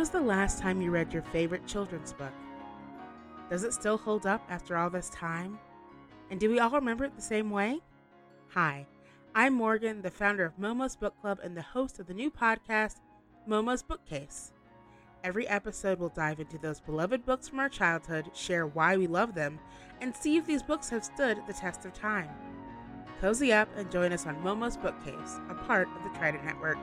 Was the last time you read your favorite children's book? Does it still hold up after all this time? And do we all remember it the same way? Hi, I'm Morgan, the founder of Momo's Book Club and the host of the new podcast, Momo's Bookcase. Every episode we'll dive into those beloved books from our childhood, share why we love them, and see if these books have stood the test of time. Cozy up and join us on Momo's Bookcase, a part of the Trident Network.